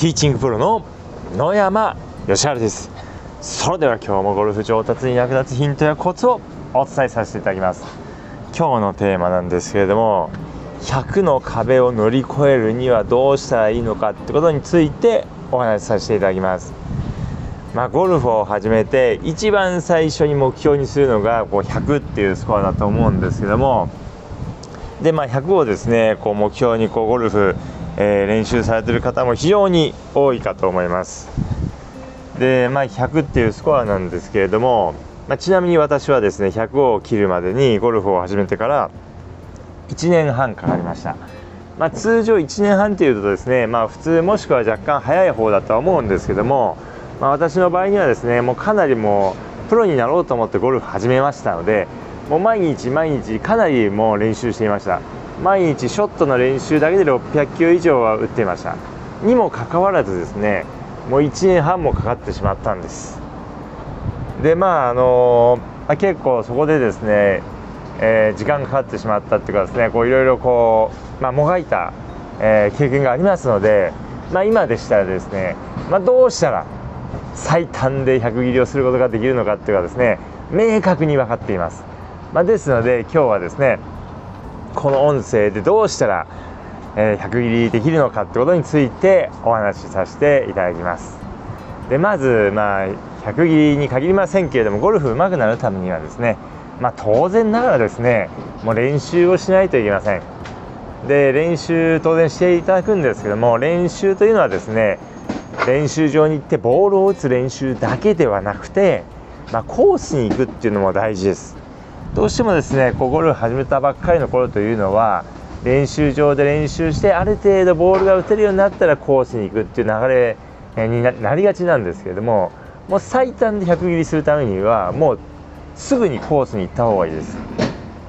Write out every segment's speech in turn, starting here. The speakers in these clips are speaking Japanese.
ティーチングプロの野山義晴です。それでは今日もゴルフ上達に役立つヒントやコツをお伝えさせていただきます。今日のテーマなんですけれども100の壁を乗り越えるにはどうしたらいいのかってことについてお話しさせていただきます。まあ、ゴルフを始めて一番最初に目標にするのがこう100っていうスコアだと思うんですけども。で、まあ、100をですねこう目標にこうゴルフ、えー、練習されてる方も非常に多いかと思います。で、まあ、100っていうスコアなんですけれども、まあ、ちなみに私はですね100を切るまでにゴルフを始めてから1年半かかりました。まあ、通常1年半というとですね、まあ、普通もしくは若干早い方だとは思うんですけどもまあ、私の場合にはですねもうかなりもうプロになろうと思ってゴルフ始めましたのでもう毎日毎日かなりもう練習していました。毎日ショットの練習だけで600球以上は打っていました。にもかかわらずですねもう1年半もかかってしまったんです。でまああのまあ、結構そこでですね、えー、時間かかってしまったっていうかですねこういろいろこう、まあ、もがいた、えー、経験がありますので、まあ、今でしたらですね、まあ、どうしたら最短で100切りをすることができるのかっていうのはですね明確に分かっています、まあ、ですので今日はですねこの音声でどうしたら、え100切りできるのかってことについてお話しさせていただきます。でまずまあ100切りに限りませんけれどもゴルフ上手くなるためにはですねまあ、当然ながらですねもう練習をしないといけません。で練習当然していただくんですけども練習というのはですね練習場に行ってボールを打つ練習だけではなくて、まあ、コースに行くっていうのも大事です。どうしてもですねこうゴルフ始めたばっかりの頃というのは練習場で練習してある程度ボールが打てるようになったらコースに行くっていう流れになりがちなんですけれどももう最短で100切りするためにはもうすぐにコースに行った方がいいです。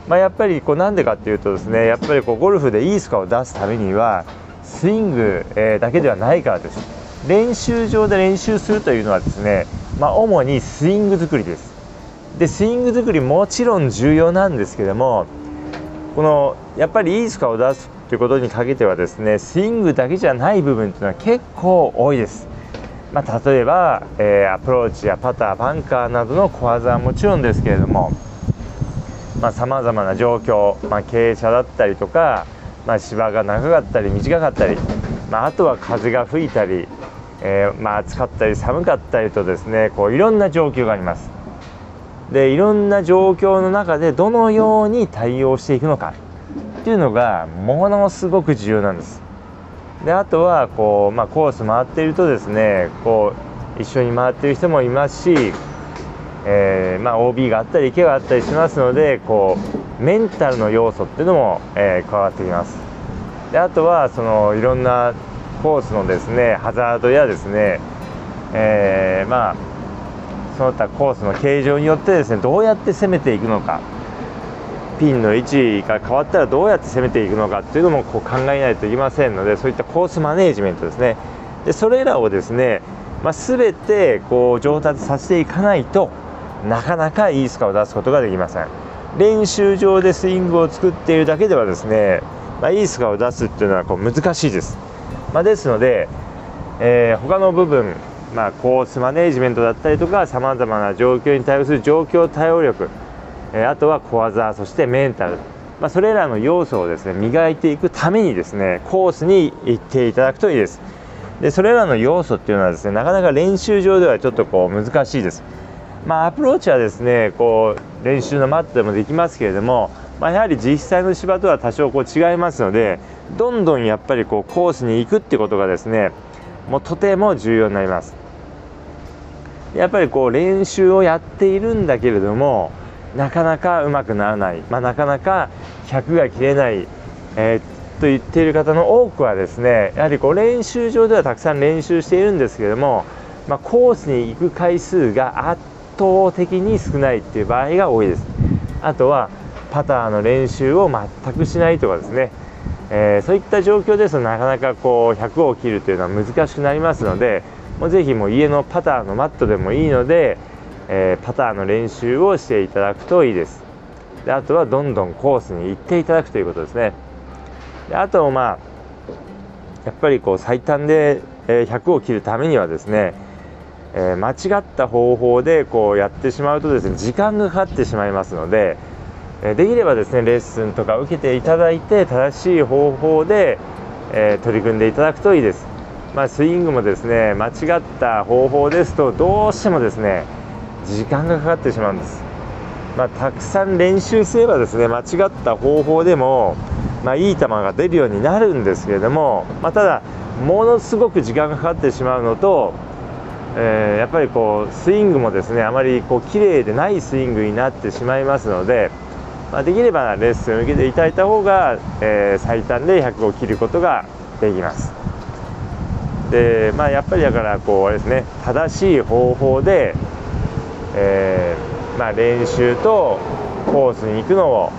まあ、やっぱりこうなんでかっていうとですねやっぱりこうゴルフでいいスコアを出すためにはスイング、えだけではないからです。練習場で練習するというのはですね、まあ、主にスイング作りですでスイング作りもちろん重要なんですけどもこのやっぱりいいスコアを出すということにかけてはですねスイングだけじゃない部分というのは結構多いです、まあ、例えば、えー、アプローチやパターバンカーなどの小技はもちろんですけれどもさまざ、まな状況、まあ、傾斜だったりとか、まあ、芝が長かったり短かったり、まあ、あとは風が吹いたりえー、まあ、暑かったり寒かったりとですねこういろんな状況があります。でいろんな状況の中でどのように対応していくのかっていうのがものすごく重要なんです。であとはこう、まあ、コース回っているとですねこう一緒に回ってる人もいますし、えー、まあ、OB があったり池があったりしますのでこうメンタルの要素っていうのも、えー、加わってきます。であとはそのいろんなコースのですねハザードやですね、えー、まあの他コースの形状によってですねどうやって攻めていくのか。ピンの位置が変わったらどうやって攻めていくのかっていうのもこう考えないといけませんのでそういったコースマネージメントですね。でそれらをですね、まあ、全てこう上達させていかないとなかなかいいスコアを出すことができません。練習場でスイングを作っているだけではですね、まあ、いいスコアを出すっていうのはこう難しいです。まあ、ですので、えー、他の部分、まあ、コースマネージメントだったりとかさまざまな状況に対応する状況対応力、え、あとは小技そしてメンタル、まあ、それらの要素をですね磨いていくためにですねコースに行っていただくといいです。でそれらの要素っていうのはですねなかなか練習場ではちょっとこう難しいです。まあ、アプローチはですねこう練習のマットでもできますけれどもまあ、やはり実際の芝とは多少こう違いますのでどんどんやっぱりこうコースに行くってことがですねもうとても重要になります。やっぱりこう練習をやっているんだけれどもなかなかうまくならない、まあ、なかなか100が切れない、えー、と言っている方の多くはですねやはりこう練習場ではたくさん練習しているんですけれども、まあ、コースに行く回数が圧倒的に少ないっていう場合が多いです。あとはパターの練習を全くしないとかですね、えー、そういった状況ですとなかなかこう100を切るというのは難しくなりますのでもうぜひもう家のパターのマットでもいいので、えー、パターの練習をしていただくといいです。であとはどんどんコースに行っていただくということですね。であとまあやっぱりこう最短で、100を切るためにはですね、えー、間違った方法でこうやってしまうとですね時間がかかってしまいますので、できればですねレッスンとか受けていただいて正しい方法で、え取り組んでいただくといいです。まあ、スイングもですね間違った方法ですとどうしてもですね時間がかかってしまうんです。まあ、たくさん練習すればですね間違った方法でも、まあ、いい球が出るようになるんですけれども、ま、ただものすごく時間がかかってしまうのと、えー、やっぱりこうスイングもですねあまりこう綺麗でないスイングになってしまいますので、まあ、できればレッスンを受けていただいた方が、えー、最短で100を切ることができます。でまあ、やっぱりだからこうあれですね正しい方法で、えー、まあ、練習とコースに行くのを、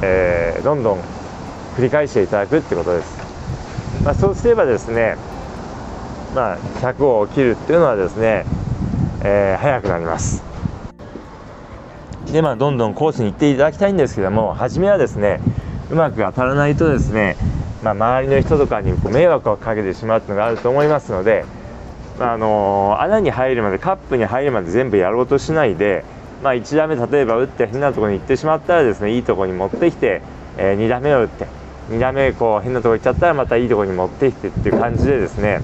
えー、どんどん繰り返していただくってことです。まあ、そうすればですね、まあ、100を切るっていうのはですね、えー、早くなりますでまあどんどんコースに行っていただきたいんですけども初めはですねうまく当たらないとですね、まあ、周りの人とかに迷惑をかけてしまうっていうのがあると思いますので、まあ、あの、穴に入るまでカップに入るまで全部やろうとしないで、まあ、1打目例えば打って変なところに行ってしまったらですねいいところに持ってきて、えー、2打目を打って2打目こう変なところ行っちゃったらまたいいところに持ってきてっていう感じでですね。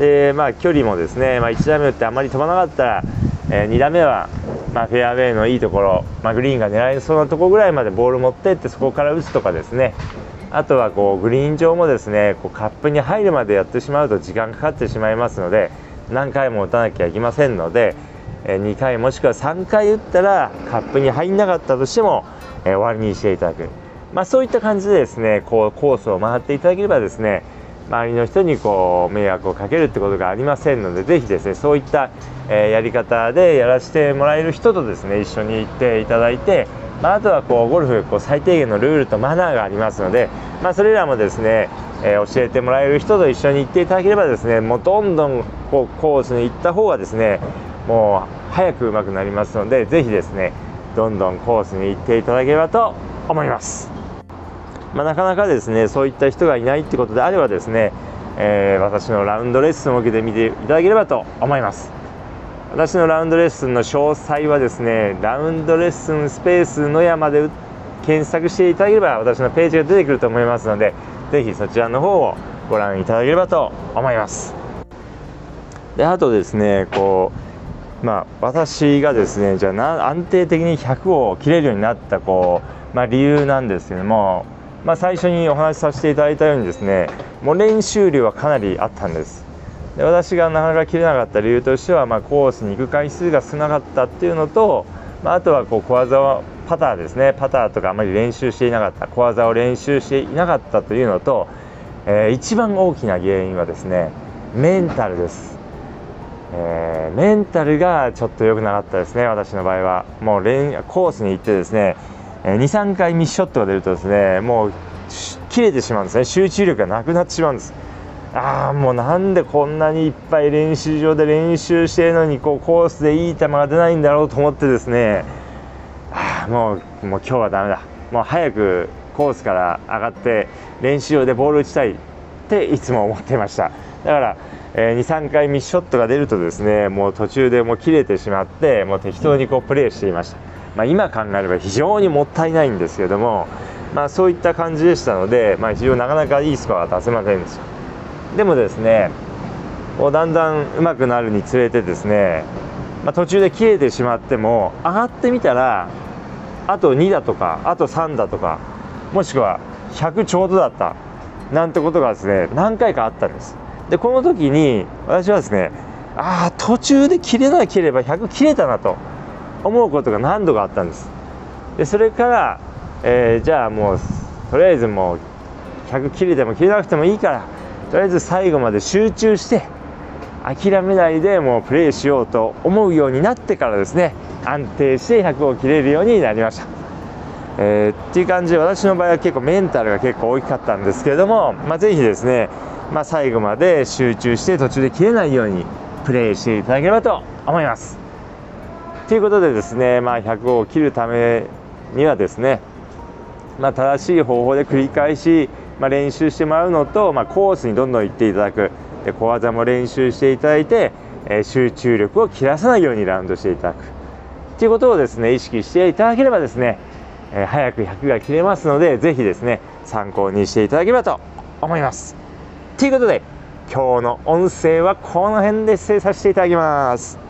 でまあ距離もですね、まあ、1打目打ってあまり飛ばなかったら、えー、2打目は、まあ、フェアウェイのいいところ、まあ、グリーンが狙えそうなところぐらいまでボール持ってってそこから打つとかですねあとはこうグリーン上もですねこうカップに入るまでやってしまうと時間かかってしまいますので何回も打たなきゃいけませんので、え、2回もしくは3回打ったらカップに入んなかったとしても、え、終わりにしていただく。まあ、そういった感じでですねこうコースを回っていただければですね周りの人にこう迷惑をかけるってことがありませんのでぜひですねそういった、え、やり方でやらせてもらえる人とですね一緒に行っていただいて、まあ、あとはこうゴルフこう最低限のルールとマナーがありますので、まあ、それらもですね、えー、教えてもらえる人と一緒に行っていただければですねもうどんどんこうコースに行った方がですねもう早く上手くなりますのでぜひですねどんどんコースに行っていただければと思います。まあ、なかなかですねそういった人がいないってことであればですね、えー、私のラウンドレッスンを受けてみていただければと思います。私のラウンドレッスンの詳細はですねラウンドレッスンスペース野山で検索していただければ私のページが出てくると思いますのでぜひそちらの方をご覧いただければと思います。であとですねこうまあ私がですねじゃあ安定的に100を切れるようになったこう、まあ、理由なんですけどもまあ、最初にお話しさせていただいたようにですねもう練習量はかなりあったんです。で私がなかなか切れなかった理由としては、まあ、コースに行く回数が少なかったっていうのと、まあ、あとはこう小技をパターですね。パターとかあまり練習していなかった。小技を練習していなかったというのと、えー、一番大きな原因はですねメンタルです、えー、メンタルがちょっと良くなかったですね。私の場合は。もう練コースに行ってですね23回ミスショットが出るとですねもう切れてしまうんですね。集中力がなくなってしまうんです。ああもうなんでこんなにいっぱい練習場で練習してるのにこうコースでいい球が出ないんだろうと思ってですね。あもうもう今日はだめだ。もう早くコースから上がって練習場でボール打ちたいっていつも思ってました。だから、えー、23回ミスショットが出るとですねもう途中でもう切れてしまってもう適当にこうプレーしていました。まあ、今考えれば非常にもったいないんですけども、まあ、そういった感じでしたので、まあ、非常になかなかいいスコアが出せませんでした。でもですねこうだんだん上手くなるにつれてですね、まあ、途中で切れてしまっても上がってみたらあと2だとかあと3だとかもしくは100ちょうどだったなんてことがですね何回かあったんです。でこの時に私はですねああ途中で切れなければ100切れたなと。思うことが何度かあったんですでそれから、えー、じゃあもうとりあえずもう100切れても切れなくてもいいからとりあえず最後まで集中して諦めないでもうプレーしようと思うようになってからですね安定して100を切れるようになりました。えー、っていう感じで私の場合は結構メンタルが結構大きかったんですけれども、まあ、ぜひですね、まあ、最後まで集中して途中で切れないようにプレーしていただければと思います。ということでですね、まあ、100を切るためにはですね、まあ、正しい方法で繰り返し、まあ、練習してもらうのと、まあ、コースにどんどん行っていただく、で小技も練習していただいて、えー集中力を切らさないようにラウンドしていただく。ということをですね意識していただければですね、えー早く100が切れますのでぜひですね参考にしていただければと思います。ということで今日の音声はこの辺で失礼させていただきます。